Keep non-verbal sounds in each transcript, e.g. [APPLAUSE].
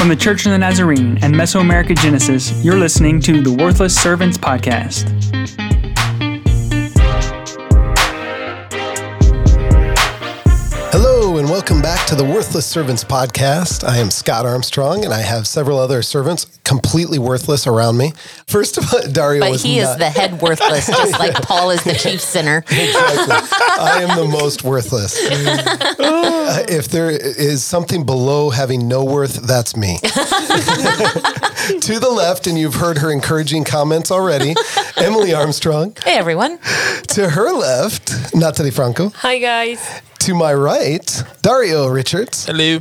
From the Church of the Nazarene and Mesoamerica Genesis, you're listening to the Worthless Servants Podcast. Welcome back to the Worthless Servants Podcast. I am Scott Armstrong, and I have several other servants completely worthless around me. First of all, Dario But was he not- is the head worthless, just like [LAUGHS] Paul is the chief sinner. Exactly. I am the most worthless. Uh, [LAUGHS] if there is something below having no worth, that's me. [LAUGHS] to the left, and you've heard her encouraging comments already, Emily Armstrong. Hey, everyone. To her left, Natalie Franco. Hi guys. To my right, Dario Richards. Hello.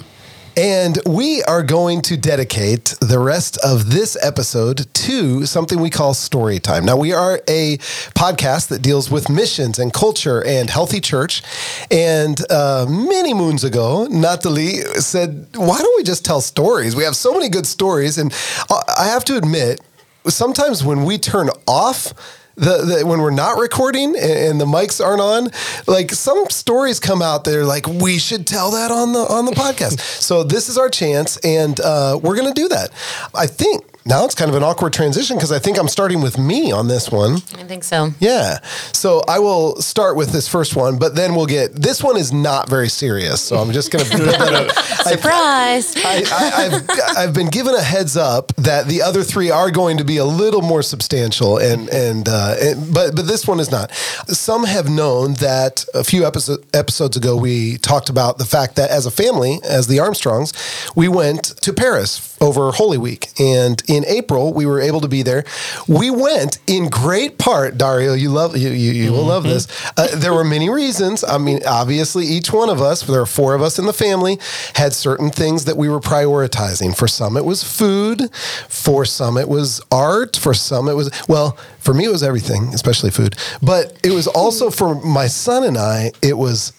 And we are going to dedicate the rest of this episode to something we call story time. Now, we are a podcast that deals with missions and culture and healthy church. And uh, many moons ago, Natalie said, Why don't we just tell stories? We have so many good stories. And uh, I have to admit, sometimes when we turn off, the, the, when we're not recording and, and the mics aren't on, like some stories come out there, like we should tell that on the on the podcast. so this is our chance, and uh, we're going to do that. I think now it's kind of an awkward transition because I think I'm starting with me on this one. I think so. Yeah. So I will start with this first one, but then we'll get this one is not very serious. So I'm just going to build that up. [LAUGHS] I- Surprise. I, I, I've, I've been given a heads up that the other three are going to be a little more substantial, and and, uh, and but but this one is not. Some have known that a few episode, episodes ago we talked about the fact that as a family, as the Armstrongs, we went to Paris over Holy Week, and in April we were able to be there. We went in great part, Dario. You love you you, you will love this. Uh, there were many reasons. I mean, obviously, each one of us, there are four of us in the family, had certain things that we were prioritizing. For some, it was food. For some, it was art. For some, it was well. For me, it was everything, especially food. But it was also for my son and I. It was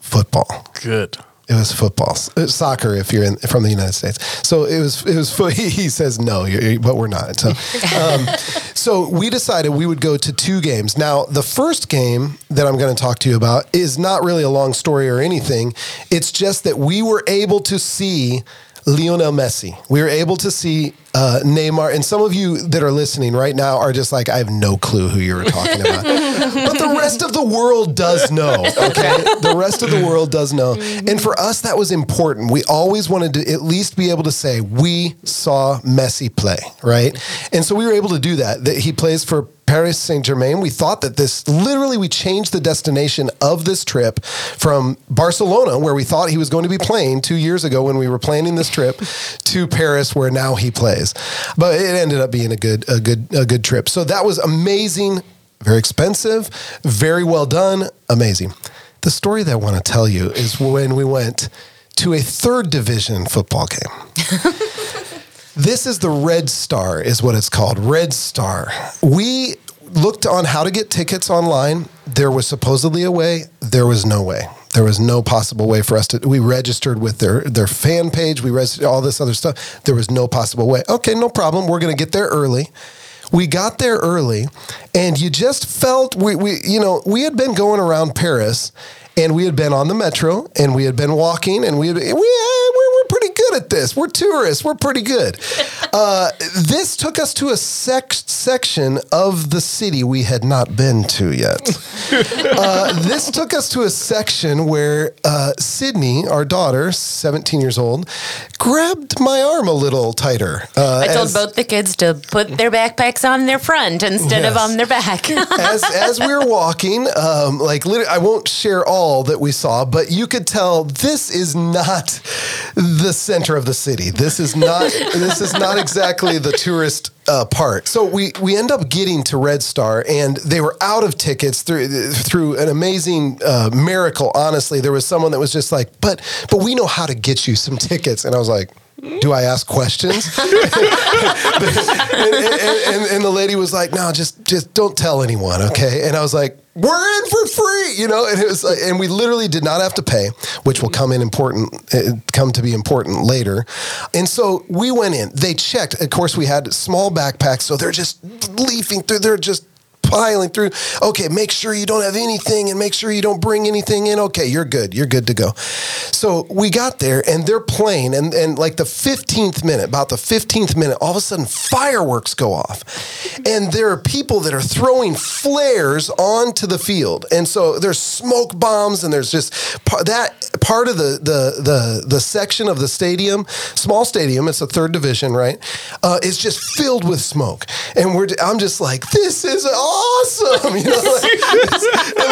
football. Good. It was football, It's soccer. If you're in, from the United States, so it was. It was. [LAUGHS] He, says no, but we're not. So, [LAUGHS] um, so we decided we would go to two games. Now, the first game that I'm going to talk to you about is not really a long story or anything. It's just that we were able to see Lionel Messi. We were able to see uh, Neymar, and some of you that are listening right now are just like, I have no clue who you were talking about. [LAUGHS] but the rest of the world does know. Okay, the rest of the world does know, and for us that was important. We always wanted to at least be able to say we saw Messi play, right? And so we were able to do that. That he plays for Paris Saint Germain. We thought that this literally we changed the destination of this trip from Barcelona, where we thought he was going to be playing two years ago when we were planning this trip, to Paris, where now he plays. But it ended up being a good, a good, a good trip. So that was amazing. Very expensive, very well done, amazing. The story that I want to tell you is when we went to a third division football game. [LAUGHS] This is the Red Star, is what it's called. Red Star. We looked on how to get tickets online. There was supposedly a way. There was no way. There was no possible way for us to. We registered with their their fan page. We registered all this other stuff. There was no possible way. Okay, no problem. We're going to get there early. We got there early, and you just felt we, we you know we had been going around Paris, and we had been on the metro, and we had been walking, and we had, we pretty good at this. We're tourists. We're pretty good. [LAUGHS] Uh, this took us to a sec- section of the city we had not been to yet. [LAUGHS] uh, this took us to a section where uh, Sydney, our daughter, 17 years old, grabbed my arm a little tighter. Uh, I told as- both the kids to put their backpacks on their front instead of on their back. [LAUGHS] as as we were walking, um, like literally, I won't share all that we saw, but you could tell this is not the center of the city. This is not this is not exactly the tourist uh, part. So we we end up getting to Red Star, and they were out of tickets through through an amazing uh, miracle. Honestly, there was someone that was just like, but but we know how to get you some tickets, and I was like. Do I ask questions? [LAUGHS] and, and- and- and the lady was like, "No, just just don't tell anyone, okay?" And I was like, "We're in for free," you know. And it was like, and we literally did not have to pay, which will come in important, uh, come to be important later. And so we went in. They checked. Of course, we had small backpacks, so they're just leafing through. They're just piling through. Okay, make sure you don't have anything and make sure you don't bring anything in. Okay, you're good. You're good to go. So we got there and they're playing, and, and like the 15th minute, about the 15th minute, all of a sudden fireworks go off. And there are people that are throwing flares onto the field. And so there's smoke bombs, and there's just that part of the, the, the, the section of the stadium, small stadium, it's a third division, right? Uh, is just filled with smoke. And we're, I'm just like, this is awesome. [LAUGHS] You know,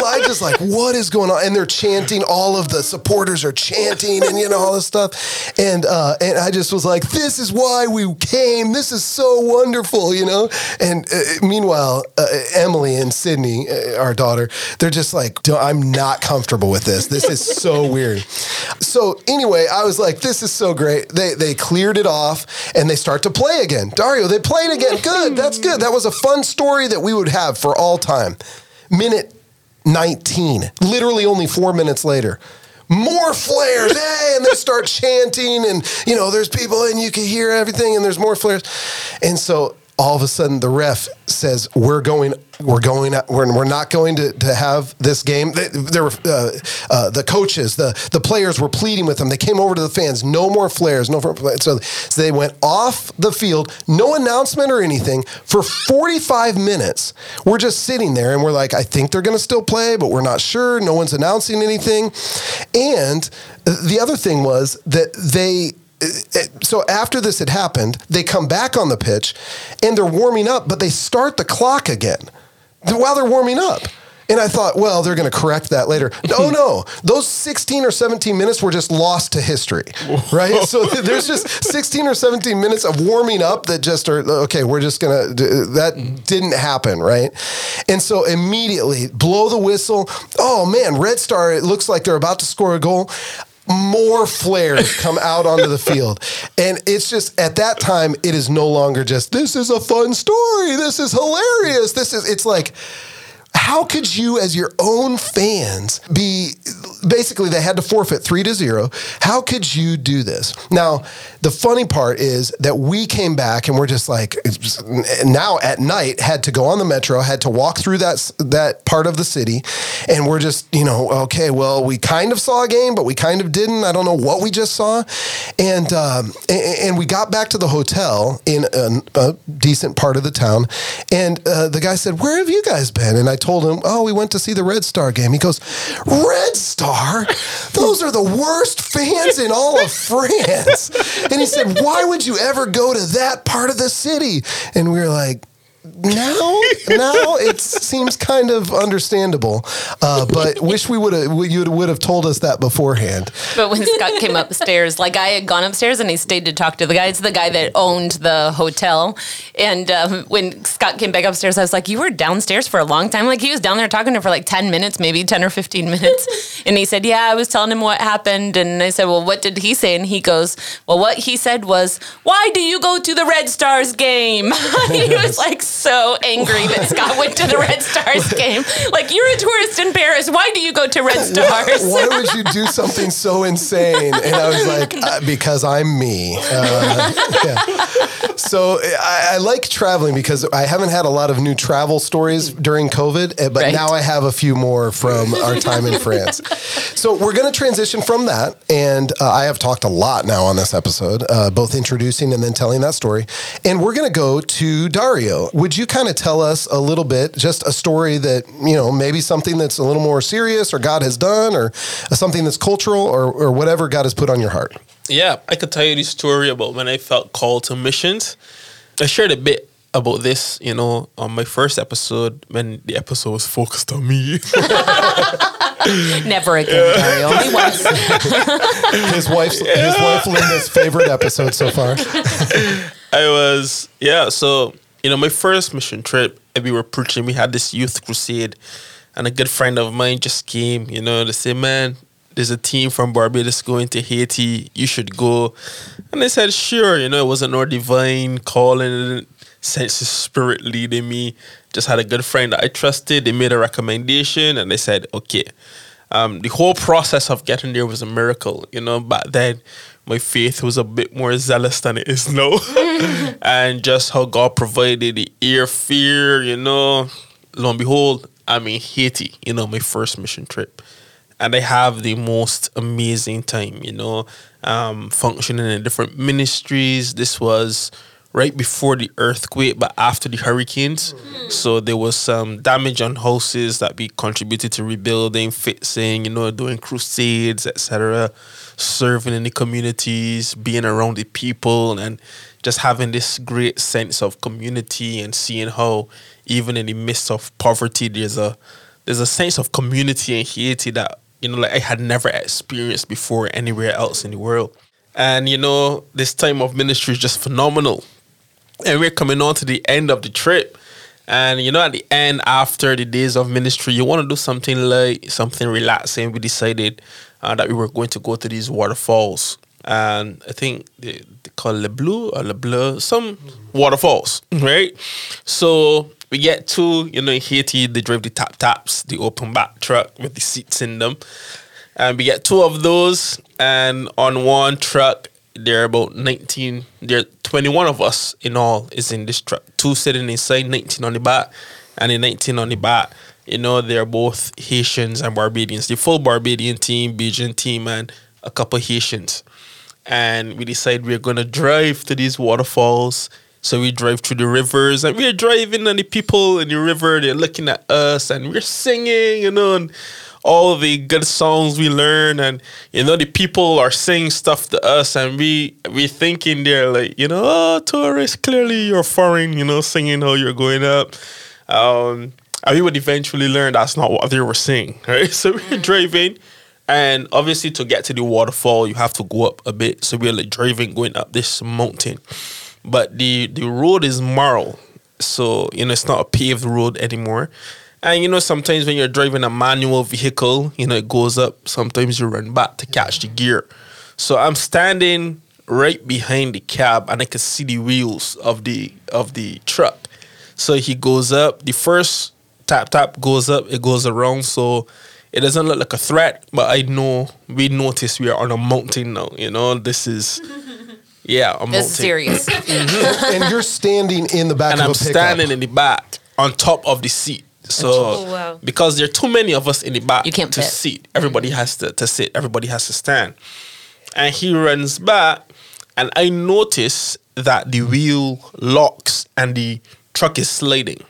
like, [LAUGHS] just like, what is going on? And they're chanting, all of the supporters are chanting and, you know, all this stuff. And, uh, and I just was like, this is why we came. This is so wonderful, you know? And uh, meanwhile, uh, Emily and Sydney, uh, our daughter, they're just like, I'm not comfortable with this. This is so weird. [LAUGHS] So anyway, I was like, this is so great. They, they cleared it off and they start to play again. Dario, they played again. [LAUGHS] Good. That's good. That was a fun story that we would have for all time. Minute 19, literally only four minutes later. More flares, [LAUGHS] hey, and they start chanting, and you know, there's people, and you can hear everything, and there's more flares, and so all of a sudden the ref says we're going we're going we're, we're not going to, to have this game. There were uh, uh, the coaches the the players were pleading with them. They came over to the fans. No more flares no flares. So, so they went off the field no announcement or anything. For 45 minutes we're just sitting there and we're like I think they're going to still play but we're not sure. No one's announcing anything. And the other thing was that they so after this had happened, they come back on the pitch and they're warming up, but they start the clock again while they're warming up. And I thought, well, they're going to correct that later. No, [LAUGHS] no, those 16 or 17 minutes were just lost to history, right? So [LAUGHS] there's just 16 or 17 minutes of warming up that just are, okay, we're just going to, that mm-hmm. didn't happen, right? And so immediately blow the whistle. Oh man, Red Star, it looks like they're about to score a goal more flares come out onto the field. And it's just at that time, it is no longer just, this is a fun story. This is hilarious. This is, it's like, how could you, as your own fans, be basically they had to forfeit three to zero? How could you do this? Now, the funny part is that we came back and we're just like now at night had to go on the metro, had to walk through that that part of the city, and we're just you know okay, well we kind of saw a game, but we kind of didn't. I don't know what we just saw, and um, and, we got back to the hotel in a, a decent part of the town, and uh, the guy said, "Where have you guys been?" And I told him, "Oh, we went to see the Red Star game." He goes, "Red Star? Those are the worst fans in all of France." [LAUGHS] And he said, "Why would you ever go to that part of the city?" And we were like. Now, now it seems kind of understandable, uh, but wish we would have you would have told us that beforehand. But when Scott came upstairs, like I had gone upstairs and he stayed to talk to the guy. It's the guy that owned the hotel. And um, when Scott came back upstairs, I was like, "You were downstairs for a long time." Like he was down there talking to her for like ten minutes, maybe ten or fifteen minutes. [LAUGHS] and he said, "Yeah, I was telling him what happened." And I said, "Well, what did he say?" And he goes, "Well, what he said was, why do you go to the Red Stars game?" [LAUGHS] he was like so angry that Scott went to the [LAUGHS] Red Stars game. Like you're a tourist in Paris. Why do you go to Red [LAUGHS] Stars? Why would you do something so insane? And I was like, uh, because I'm me. Uh, yeah. So I, I like traveling because I haven't had a lot of new travel stories during COVID, uh, but Right. now I have a few more from our time in France. So we're going to transition from that. And uh, I have talked a lot now on this episode, uh, both introducing and then telling that story. And we're going to go to Dario. Would you kind of tell us a little bit, just a story that, you know, maybe something that's a little more serious or God has done or uh, something that's cultural or, or whatever God has put on your heart? Yeah, I could tell you the story about when I felt called to missions. I shared a bit about this, you know, on my first episode when the episode was focused on me. [LAUGHS] Never again, Dario. Only [LAUGHS] once. His wife's, his wife Linda's favorite episode so far. [LAUGHS] I was, yeah, so, you know, my first mission trip, we were preaching, we had this youth crusade, and a good friend of mine just came, you know, they said, man, there's a team from Barbados going to Haiti, you should go. And I said, sure, you know, it wasn't no divine calling, sense of spirit leading me. Just had a good friend that I trusted, they made a recommendation, and they said, okay. Um, the whole process of getting there was a miracle. You know, back then my faith was a bit more zealous than it is now. [LAUGHS] and just how God provided the ear fear, you know. Lo and behold, I'm in Haiti, you know, my first mission trip. and I have the most amazing time. You know, um, functioning in different ministries. This was right before the earthquake, but after the hurricanes. So there was some damage on houses that we contributed to rebuilding, fixing, you know, doing crusades, etc., serving in the communities, being around the people, and just having this great sense of community and seeing how even in the midst of poverty, there's a there's a sense of community in Haiti that you know, like I had never experienced before anywhere else in the world. And you know, this time of ministry is just phenomenal and we're coming on to the end of the trip. And you know, at the end, after the days of ministry, you want to do something like something relaxing. We decided uh, that we were going to go to these waterfalls, and I think they, they call Le Bleu or Le Bleu, some waterfalls, right? So we get to, you know, in Haiti, they drive the tap taps, the open back truck with the seats in them, and we get two of those. And on one truck, there are about 19 there are 21 of us in all is in this truck two sitting inside 19 on the back and the 19 on the back you know they're both haitians and barbadians. The full barbadian team bajan team and a couple haitians. And we decide we're gonna drive to these waterfalls. So we drive through the rivers and we're driving and the people in the river they're looking at us and we're singing you know and all the good songs we learn. And you know the people are saying stuff to us and we we thinking they're like you know oh tourists clearly you're foreign you know singing how you're going up. Um and we would eventually learn that's not what they were saying [LAUGHS] right so we're mm. driving and obviously to get to the waterfall you have to go up a bit so we're like driving going up this mountain but the the road is marl so you know it's not a paved road anymore and you know, sometimes when you're driving a manual vehicle, you know, it goes up. Sometimes you run back to catch the mm. gear. So I'm standing right behind the cab and I can see the wheels of the of the truck. So he goes up. The first tap tap goes up, it goes around. So it doesn't look like a threat, but I know we notice we are on a mountain now. You know, this is [LAUGHS] yeah, a mountain. It's serious. [COUGHS] Mm-hmm. and you're standing in the back and of I'm a standing in the back on top of the seat. So Oh, wow. because there are too many of us in the back You can't to fit. sit, everybody mm-hmm. has to, to sit, everybody has to stand. And he runs back, and I notice that the wheel locks and the truck is sliding.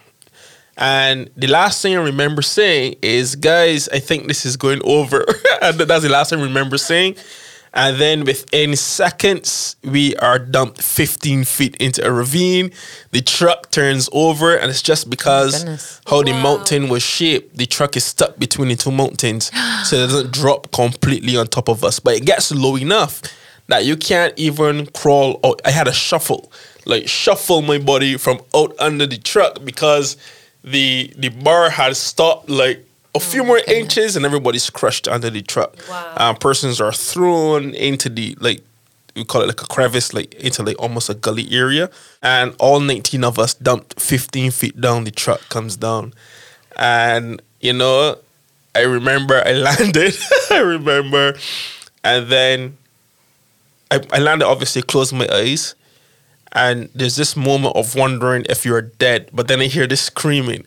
And the last thing I remember saying is, guys, I think this is going over. [LAUGHS] and that's the last thing I remember saying. And then within seconds, we are dumped 15 feet into a ravine. The truck turns over, and it's just oh because goodness. how the mountain was shaped. The truck is stuck between the two mountains, [GASPS] so it doesn't drop completely on top of us. But it gets low enough that you can't even crawl out. I had to shuffle, like shuffle my body from out under the truck because the the bar had stopped like a few more inches and everybody's crushed under the truck. Wow. Um, persons are thrown into the like we call it like a crevice, like into like almost a gully area, and all 19 of us dumped 15 feet down. The truck comes down, and you know, I remember I [LAUGHS] landed. [LAUGHS] I remember, and then I, I landed. Obviously, closed my eyes, and there's this moment of wondering if you're dead. But then I hear this screaming.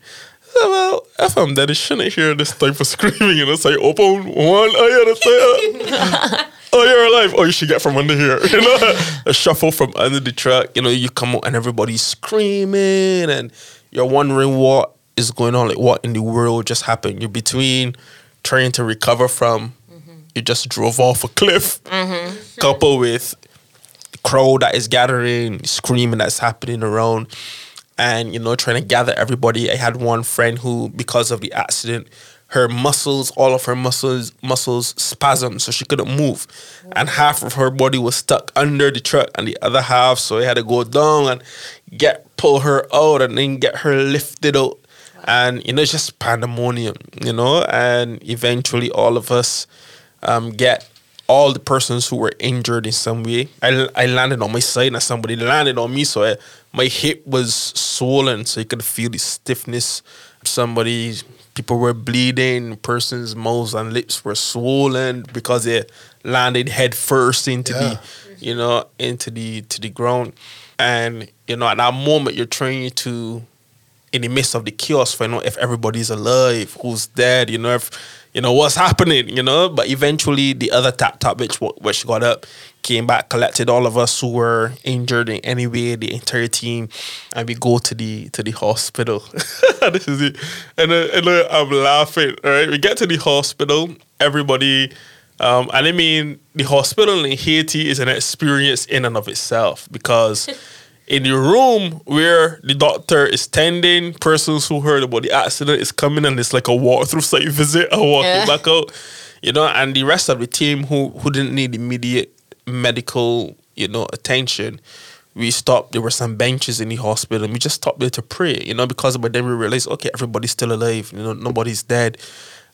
So, well, if I'm dead, I shouldn't hear this type of [LAUGHS] screaming. You know, so I open one eye and I say, uh, "Oh, you're alive! Oh, you should get from under here." [LAUGHS] You know, a shuffle from under the truck. You know, you come out and everybody's screaming, and you're wondering what is going on. Like, what in the world just happened? You're between trying to recover from. You just drove off a cliff, coupled with crowd that is gathering, screaming that's happening around, and you know, trying to gather everybody. I had one friend who, because of the accident, her muscles, all of her muscles, muscles spasmed, so she couldn't move, and half of her body was stuck under the truck, and the other half, so I had to go down and get pull her out, and then get her lifted out. And you know, just pandemonium, you know, and eventually all of us um, get all the persons who were injured in some way. I, I landed on my side and somebody landed on me, so I, my hip was swollen, so you could feel the stiffness. Somebody, people were bleeding. Persons' mouths and lips were swollen because they landed head first into Yeah. the, you know, into the to the ground. And you know, at that moment, you're trying to in the midst of the chaos, find out if everybody's alive, who's dead, you know, if you know what's happening, you know. But eventually, the other tap top which which got up, came back, collected all of us who were injured in any way, the entire team, and we go to the to the hospital. [LAUGHS] this is it, and, uh, and uh, I'm laughing. All right, we get to the hospital, everybody. Um, and I mean, the hospital in Haiti is an experience in and of itself because [LAUGHS] in the room where the doctor is tending persons who heard about the accident is coming and it's like a walkthrough [LAUGHS] site visit and walking Yeah. back out, you know, and the rest of the team who who didn't need immediate medical, you know, attention. We stopped. There were some benches in the hospital, and we just stopped there to pray, you know, because by then we realized, okay, everybody's still alive, you know, nobody's dead,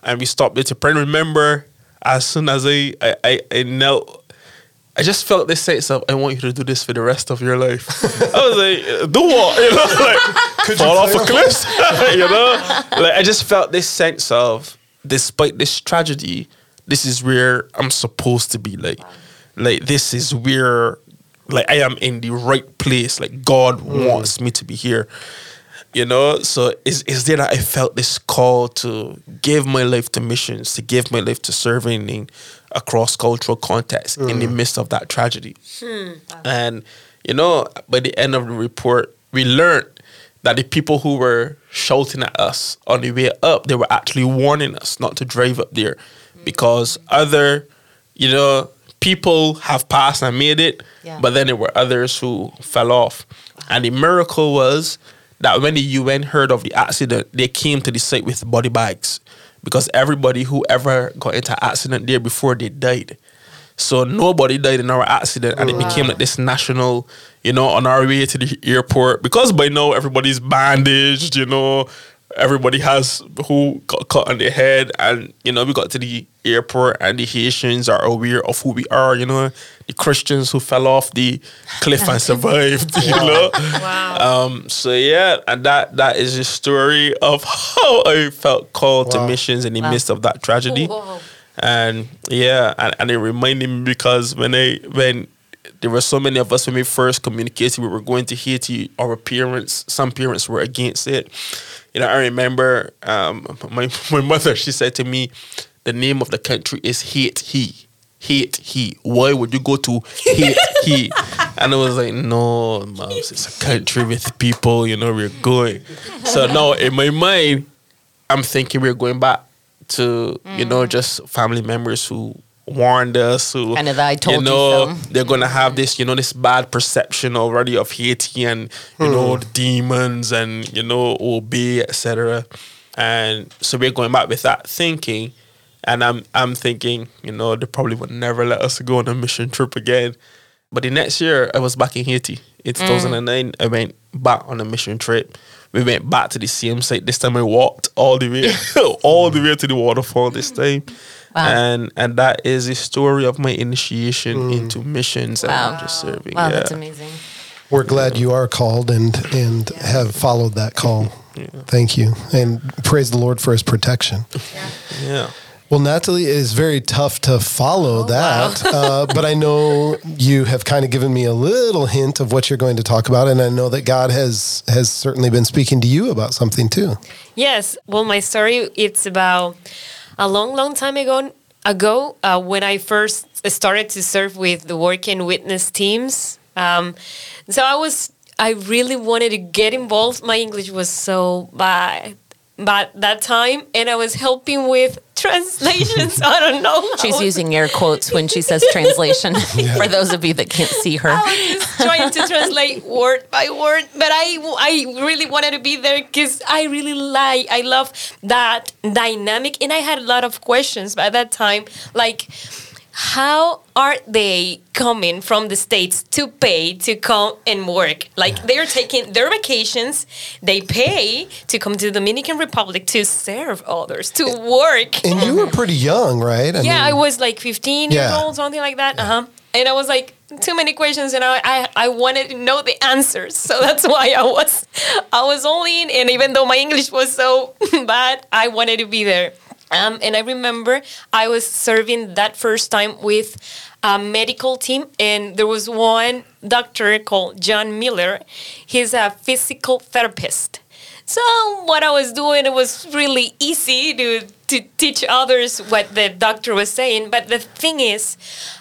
and we stopped there to pray. And remember, as soon as I I, I, I knelt I just felt this sense of I want you to do this for the rest of your life. [LAUGHS] I was like, do what? You know, [LAUGHS] like fall off a cliff. [LAUGHS] you know, like I just felt this sense of, despite this tragedy, this is where I'm supposed to be. Like, like this is where, like I am in the right place. Like God wants me to be here. You know, so is is there that I felt this call to give my life to missions, to give my life to serving in a cross cultural context in the mm. midst of that tragedy. Hmm, and you know, by the end of the report, we learned that the people who were shouting at us on the way up, they were actually warning us not to drive up there hmm. because other, you know, people have passed and made it, Yeah. but then there were others who fell off. And the miracle was that when the UN heard of the accident, they came to the site with body bags because everybody who ever got into an accident there before they died. So nobody died in our accident, and it became like this national, you know, on our way to the airport. Because by now everybody's bandaged, you know, everybody has who got cut on their head, and you know, we got to the airport, and the Haitians are aware of who we are, you know, the Christians who fell off the cliff and [LAUGHS] survived, you know. Wow. Um, so yeah, and that that is the story of [LAUGHS] how I felt called to missions in the midst of that tragedy. Whoa. And yeah, and, and it reminded me because when I when there were so many of us when we first communicated, we were going to Haiti. Our parents, some parents were against it. You know, I remember um, my my mother. She said to me, "The name of the country is Haiti. Haiti. Why would you go to Haiti?" [LAUGHS] and I was like, "No, mom, it's a country with people. You know, we're going." So now in my mind, I'm thinking we're going back to you know just family members who warned us who Kind of I told you know so. they're gonna have this you know this bad perception already of Haiti and you know the demons and you know obeah etc and so we're going back with that thinking. And I'm I'm thinking you know they probably would never let us go on a mission trip again. But the next year I was back in Haiti. In hmm. 2009 I went back on a mission trip we went back to the same site this time I walked all the way [LAUGHS] [LAUGHS] all the way to the waterfall this time Wow. and and that is the story of my initiation mm. into missions Wow. and just serving Wow, yeah. that's amazing. We're glad you are called and and have followed that call. [LAUGHS] Thank you, and praise the Lord for His protection. yeah Well, Natalie, it is very tough to follow that, uh, [LAUGHS] but I know you have kind of given me a little hint of what you're going to talk about, and I know that God has has certainly been speaking to you about something too. Yes. Well, my story it's about a long, long time ago. Ago, uh, when I first started to serve with the work and witness teams, um, so I was I really wanted to get involved. My English was so bad, but that time, and I was helping with translations. I don't know. She's using air quotes when she says [LAUGHS] translation. [LAUGHS] For those of you that can't see her. I was trying to translate word by word, but I, I really wanted to be there because I really like, I love that dynamic. And I had a lot of questions by that time, like, how are they coming from the States to pay to come and work? Like, they're taking their vacations, they pay to come to the Dominican Republic to serve others, to work. And you were pretty young, right? I Yeah, I was like 15 years Yeah. old, something like that. Uh huh. And I was like, too many questions, and I, I I wanted to know the answers. So [LAUGHS] that's why I was I was all in. And even though my English was so [LAUGHS] bad, I wanted to be there. Um, and I remember I was serving that first time with a medical team, and there was one doctor called John Miller. He's a physical therapist. So what I was doing, it was really easy to to teach others what the doctor was saying. But the thing is,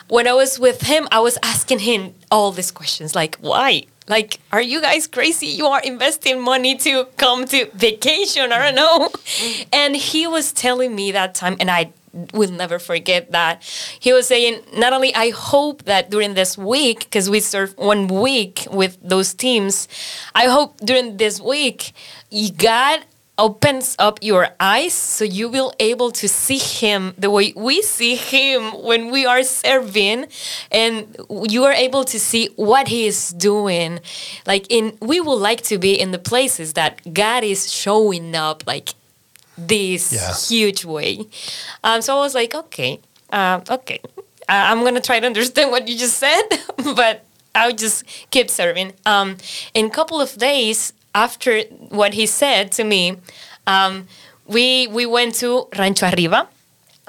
when I was with him, I was asking him all these questions, like why. Like, are you guys crazy? You are investing money to come to vacation. I don't know. And he was telling me that time, and I will never forget that. He was saying, Natalie, I hope that during this week, because we serve one week with those teams, I hope during this week, God opens up your eyes so you will able to see him the way we see him when we are serving and you are able to see what he is doing. Like in we would like to be in the places that god is showing up like this Yeah. huge way. Um, so i was like okay uh, okay. I- i'm gonna try to understand what you just said [LAUGHS] but i'll just keep serving. Um, in a couple of days after what he said to me um, we we went to rancho arriba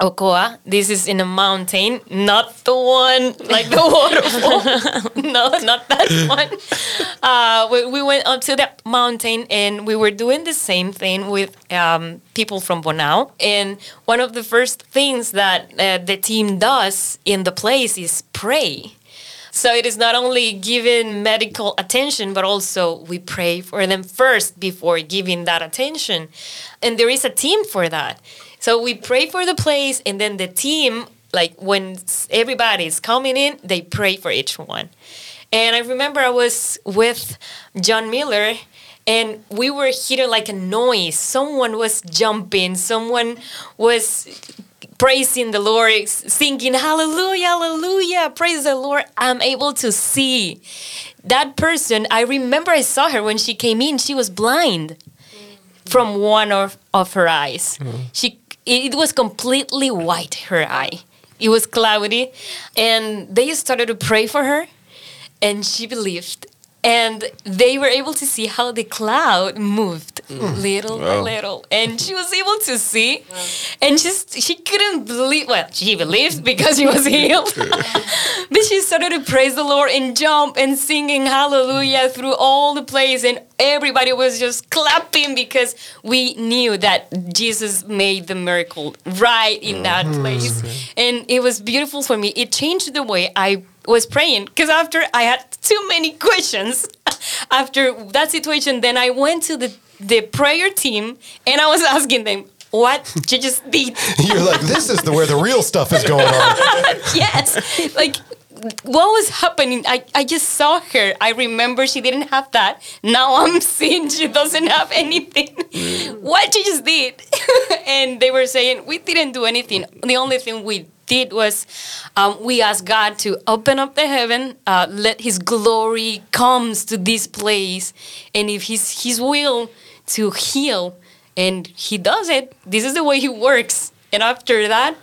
Ocoa. This is in a mountain, not the one like the [LAUGHS] waterfall. no, not that [LAUGHS] one. Uh, we, we went up to that mountain and we were doing the same thing with um, people from Bonao. And one of the first things that uh, the team does in the place is pray. So it is not only giving medical attention, but also we pray for them first before giving that attention. And there is a team for that. So we pray for the place, and then the team, like when everybody is coming in, they pray for each one. And I remember I was with John Miller, and we were hearing like a noise. Someone was jumping, someone was praising the Lord, singing hallelujah, hallelujah, praise the Lord. I'm able to see that person. I remember I saw her when she came in, she was blind from one of, of her eyes. Mm-hmm. She it was completely white, her eye. It was cloudy. And they started to pray for her and she believed. And they were able to see how the cloud moved Mm. little by Wow. little. And she was able to see. And just she couldn't believe well, she believed [LAUGHS] because she was healed. [LAUGHS] but she started to praise the Lord and jump and singing hallelujah mm. through all the place and everybody was just clapping because we knew that Jesus made the miracle right in that mm-hmm. place. Mm-hmm. And it was beautiful for me. It changed the way I was praying because after I had too many [LAUGHS] questions after that situation, then I went to the the prayer team and I was [LAUGHS] asking them what you just did. [LAUGHS] You're like, this is the where the real stuff is going on. [LAUGHS] yes. Like what was happening? I, I just saw her. I remember she didn't have that. Now I'm seeing she doesn't have anything. what she just did. and they were saying, we didn't do anything. The only thing we did was um, we asked God to open up the heaven, uh, let His glory comes to this place, and if His His will to heal, and He does it. This is the way He works. And after that,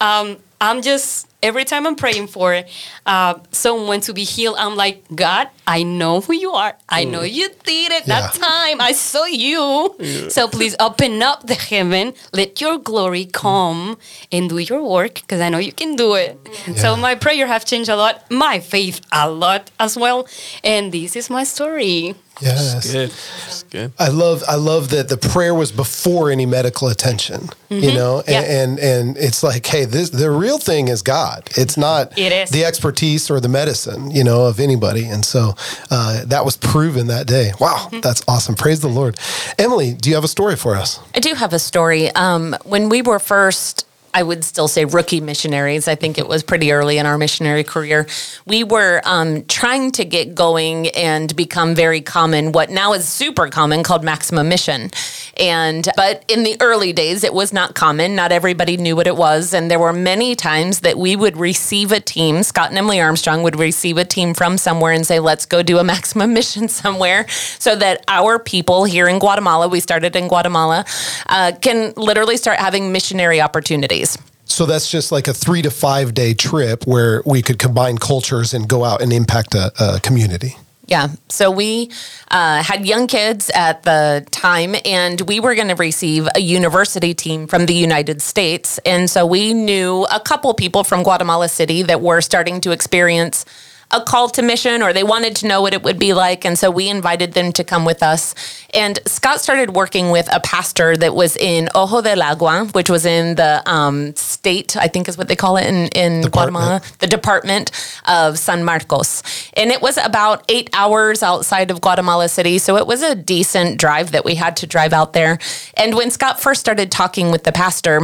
um, I'm just every time I'm praying for uh, someone to be healed, I'm like, God, I know who you are. I know you did it that time. I saw you. So please open up the heaven. Let your glory come and do your work because I know you can do it. So my prayer have changed a lot. My faith a lot as well. And this is my story. Yes. Good. That's good. I love I love that the prayer was before any medical attention. You know, Mm-hmm. Yeah. and, and and it's like, hey, this the real thing is God. It's not It is. the expertise or the medicine, you know, of anybody. And so uh, that was proven that day. Wow, Mm-hmm. that's awesome. Praise the Lord. Emily, do you have a story for us? I do have a story. Um, when we were first, I would still say rookie missionaries. I think it was pretty early in our missionary career. We were um, trying to get going and become very common, what now is super common, called Maximum Mission. And but in the early days, it was not common. Not everybody knew what it was, and there were many times that we would receive a team. Scott and Emily Armstrong would receive a team from somewhere and say, "Let's go do a Maximum [LAUGHS] Mission somewhere," so that our people here in Guatemala, we started in Guatemala, uh, can literally start having missionary opportunities. So that's just like a three to five day trip where we could combine cultures and go out and impact a, a community. Yeah. So we uh, had young kids at the time, and we were going to receive a university team from the United States. And so we knew a couple people from Guatemala City that were starting to experience a call to mission or they wanted to know what it would be like. And so we invited them to come with us. And Scott started working with a pastor that was in Ojo del Agua, which was in the um, state, I think is what they call it in, in Guatemala, the department of San Marcos. And it was about eight hours outside of Guatemala City. So it was a decent drive that we had to drive out there. And when Scott first started talking with the pastor,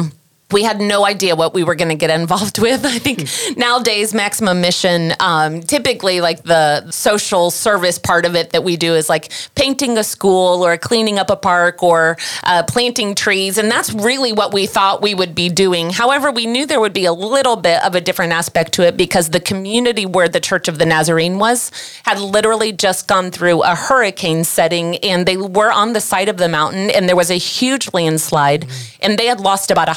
we had no idea what we were going to get involved [LAUGHS] with. I think nowadays, Maximum Mission, um, typically like the social service part of it that we do is like painting a school or cleaning up a park or uh, planting trees. And that's really what we thought we would be doing. However, we knew there would be a little bit of a different aspect to it because the community where the Church of the Nazarene was had literally just gone through a hurricane setting and they were on the side of the mountain and there was a huge landslide and they had lost about a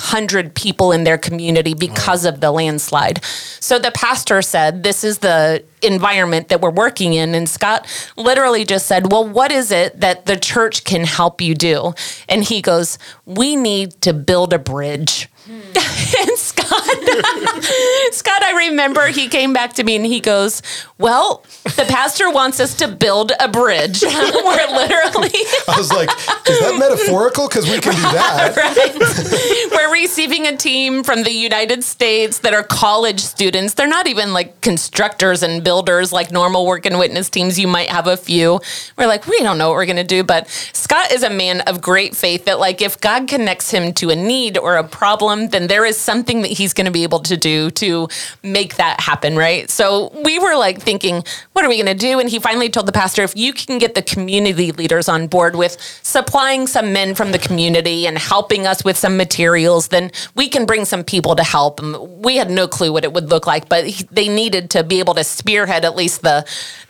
hundred people in their community because of the landslide. So the pastor said, This is the environment that we're working in. And Scott literally just said, Well, what is it that the church can help you do? And he goes, We need to build a bridge. [LAUGHS] and Scott, [LAUGHS] Scott, I remember he came back to me and he goes, Well, the pastor wants us to build a bridge. [LAUGHS] we're literally. I was like, is that metaphorical? Because we can do that. right. We're receiving a team from the United States that are college students. They're not even like constructors and builders like normal work and witness teams. You might have a few. We're like, we don't know what we're going to do. But Scott is a man of great faith that, like, if God connects him to a need or a problem, then there is something that he's going to be able to do to make that happen. Right. So we were like thinking, what are we going to do? And he finally told the pastor, if you can get the community leaders on board with supplying some men from the community and helping us with some materials, then we can bring some people to help. And we had no clue what it would look like, but they needed to be able to spearhead at least the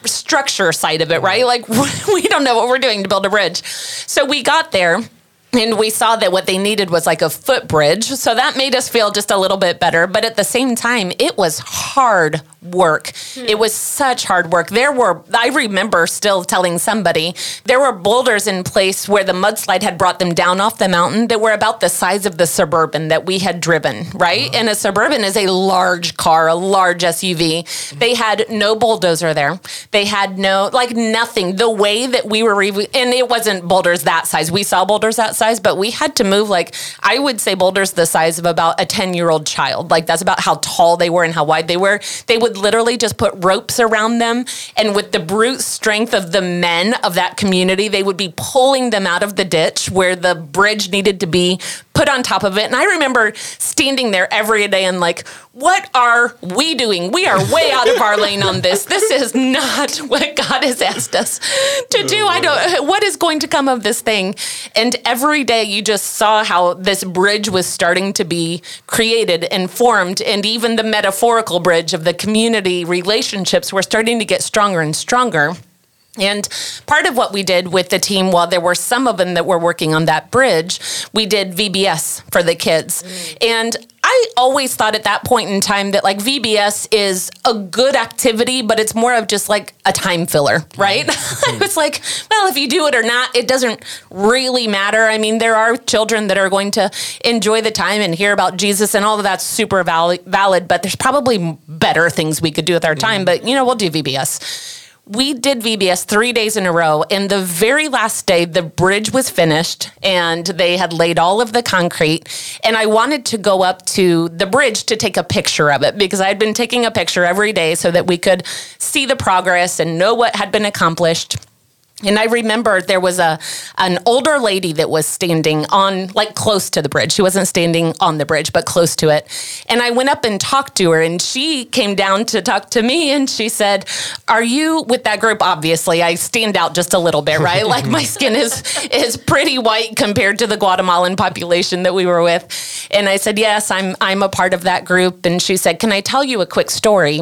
structure side of it, right? Like [LAUGHS] we don't know what we're doing to build a bridge. So we got there and we saw that what they needed was like a footbridge. So that made us feel just a little bit better. But at the same time, it was hard work. Hmm. It was such hard work. There were, I remember still telling somebody, there were boulders in place where the mudslide had brought them down off the mountain that were about the size of the Suburban that we had driven, right? Uh-huh. And a Suburban is a large car, a large SUV. Mm-hmm. They had no bulldozer there. They had no, like nothing. The way that we were, re- and it wasn't boulders that size. We saw boulders that size, but we had to move like, I would say boulders the size of about a 10 year old child. Like that's about how tall they were and how wide they were. They would literally just put ropes around them. And with the brute strength of the men of that community, they would be pulling them out of the ditch where the bridge needed to be put on top of it. And I remember standing there every day and like, what are we doing? We are way out of our lane on this. This is not [LAUGHS] what God has asked us to do. I don't, what is going to come of this thing? And every day you just saw how this bridge was starting to be created and formed. And even the metaphorical bridge of the community relationships were starting to get stronger and stronger. And part of what we did with the team, while there were some of them that were working on that bridge, we did VBS for the kids. Mm. And I always thought at that point in time that like VBS is a good activity, but it's more of just like a time filler, mm. right? [LAUGHS] Mm. it's like, well, if you do it or not, it doesn't really matter. I mean, there are children that are going to enjoy the time and hear about Jesus and all of that's super valid, valid but there's probably better things we could do with our time. But, you know, we'll do VBS we did VBS three days in a row. And the very last day, the bridge was finished and they had laid all of the concrete. And I wanted to go up to the bridge to take a picture of it because I had been taking a picture every day so that we could see the progress and know what had been accomplished. And I remember there was a an older lady that was standing on like close to the bridge. She wasn't standing on the bridge, but close to it. And I went up and talked to her and she came down to talk to me and she said, "Are you with that group obviously I stand out just a little bit, right? [LAUGHS] like my skin is is pretty white compared to the Guatemalan population that we were with." And I said, "Yes, I'm I'm a part of that group." And she said, "Can I tell you a quick story?"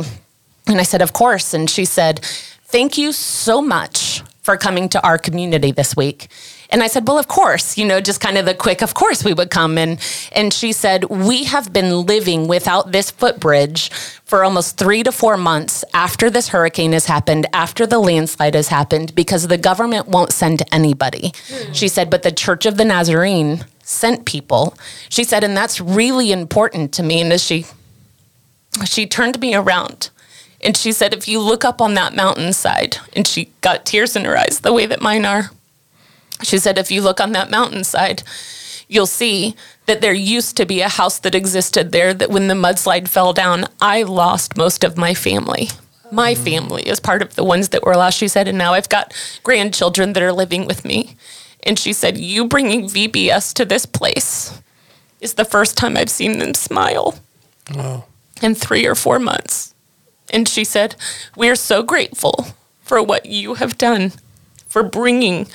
And I said, "Of course." And she said, "Thank you so much for coming to our community this week. And I said, "Well, of course, you know, just kind of the quick, of course we would come." And and she said, "We have been living without this footbridge for almost 3 to 4 months after this hurricane has happened, after the landslide has happened because the government won't send anybody." Hmm. She said, "But the Church of the Nazarene sent people." She said, "And that's really important to me." And as she she turned me around And she said, if you look up on that mountainside, and she got tears in her eyes the way that mine are. She said, if you look on that mountainside, you'll see that there used to be a house that existed there that when the mudslide fell down, I lost most of my family. My mm-hmm. family is part of the ones that were lost, she said, and now I've got grandchildren that are living with me. And she said, You bringing VBS to this place is the first time I've seen them smile in three or four months. And she said, We're so grateful for what you have done for bringing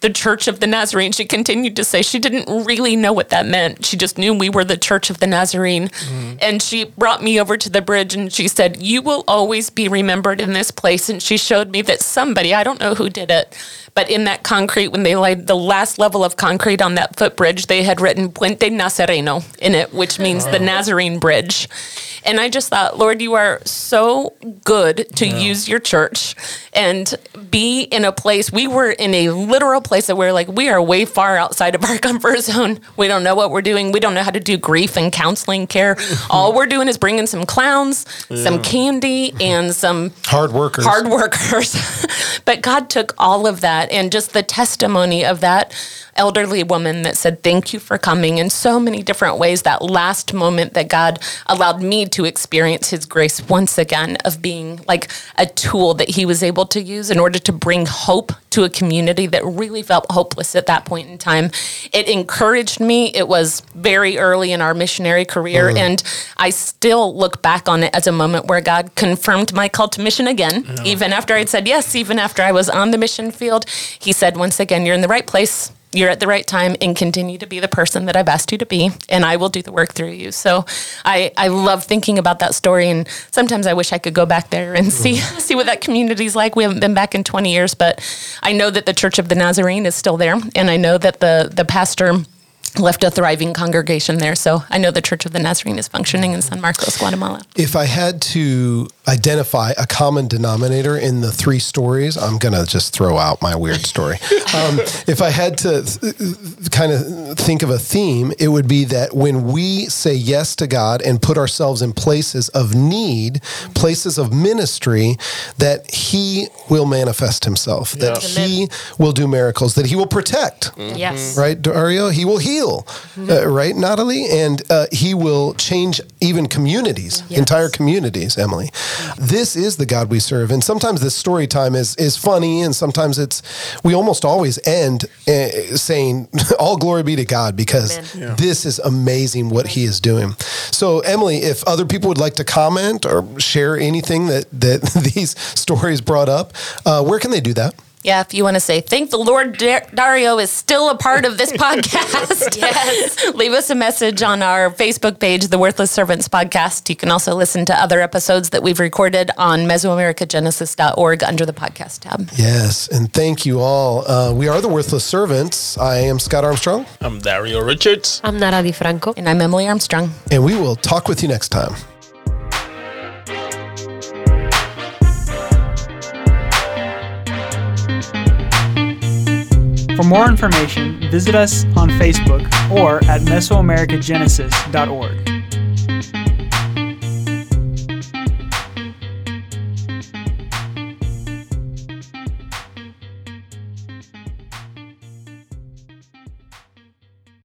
the Church of the Nazarene. She continued to say she didn't really know what that meant. She just knew we were the Church of the Nazarene. Mm-hmm. And she brought me over to the bridge and she said, You will always be remembered in this place. And she showed me that somebody, I don't know who did it, but in that concrete, when they laid the last level of concrete on that footbridge, they had written Puente Nazareno in it, which means the Nazarene Bridge. And I just thought, Lord, you are so good to use your church and be in a place. We were in a literal place that we're like, we are way far outside of our [LAUGHS] comfort zone. We don't know what we're doing. We don't know how to do grief and counseling care. [LAUGHS] All we're doing is bringing some clowns, some candy, and some Hard workers. hard workers. [LAUGHS] but God took all of that and just the testimony of that elderly woman that said, Thank you for coming in so many different ways. That last moment that God allowed me to experience His grace once again of being like a tool that He was able to use in order to bring hope to a community that really felt hopeless at that point in time. It encouraged me. It was very early in our missionary career. Mm. And I still look back on it as a moment where God confirmed my call to mission again. Mm. Even after I'd said yes, even after I was on the mission field, He said, once again, you're in the right place. You're at the right time and continue to be the person that I've asked you to be, and I will do the work through you. So I, I love thinking about that story, and sometimes I wish I could go back there and see [LAUGHS] see what that community's like. We haven't been back in 20 years, but I know that the Church of the Nazarene is still there, and I know that the the pastor left a thriving congregation there. So I know the Church of the Nazarene is functioning in San Marcos, Guatemala. If I had to identify a common denominator in the three stories, I'm going to just throw out my weird story. [LAUGHS] um, if I had to th- kind of think of a theme, it would be that when we say yes to God and put ourselves in places of need, places of ministry, that He will manifest Himself, that He will do miracles, that He will protect Yes. right, Dario? He will heal, uh, right, Natalie? And uh, he will change even communities, Yes. entire communities, Emily. This is the God we serve. And sometimes this story time is, is funny, and sometimes it's, we almost always end uh, saying, [LAUGHS] All glory be to God, because Amen. this is amazing what he is doing. So, Emily, if other people would like to comment or share anything that, that [LAUGHS] these stories brought up, uh, where can they do that? Yeah, if you want to say, thank the Lord Dar- Dario is still a part of this [LAUGHS] podcast. yes. Leave us a message on our Facebook page, the Worthless Servants Podcast. You can also listen to other episodes that we've recorded on Mesoamericagenesis.org under the podcast tab. Yes, and thank you all. Uh, we are the Worthless Servants. I am Scott Armstrong, I'm Dario Richards. I'm Nara Di Franco. And I'm Emily Armstrong. and we will talk with you next time. For more information, visit us on Facebook or at Mesoamericagenesis.org.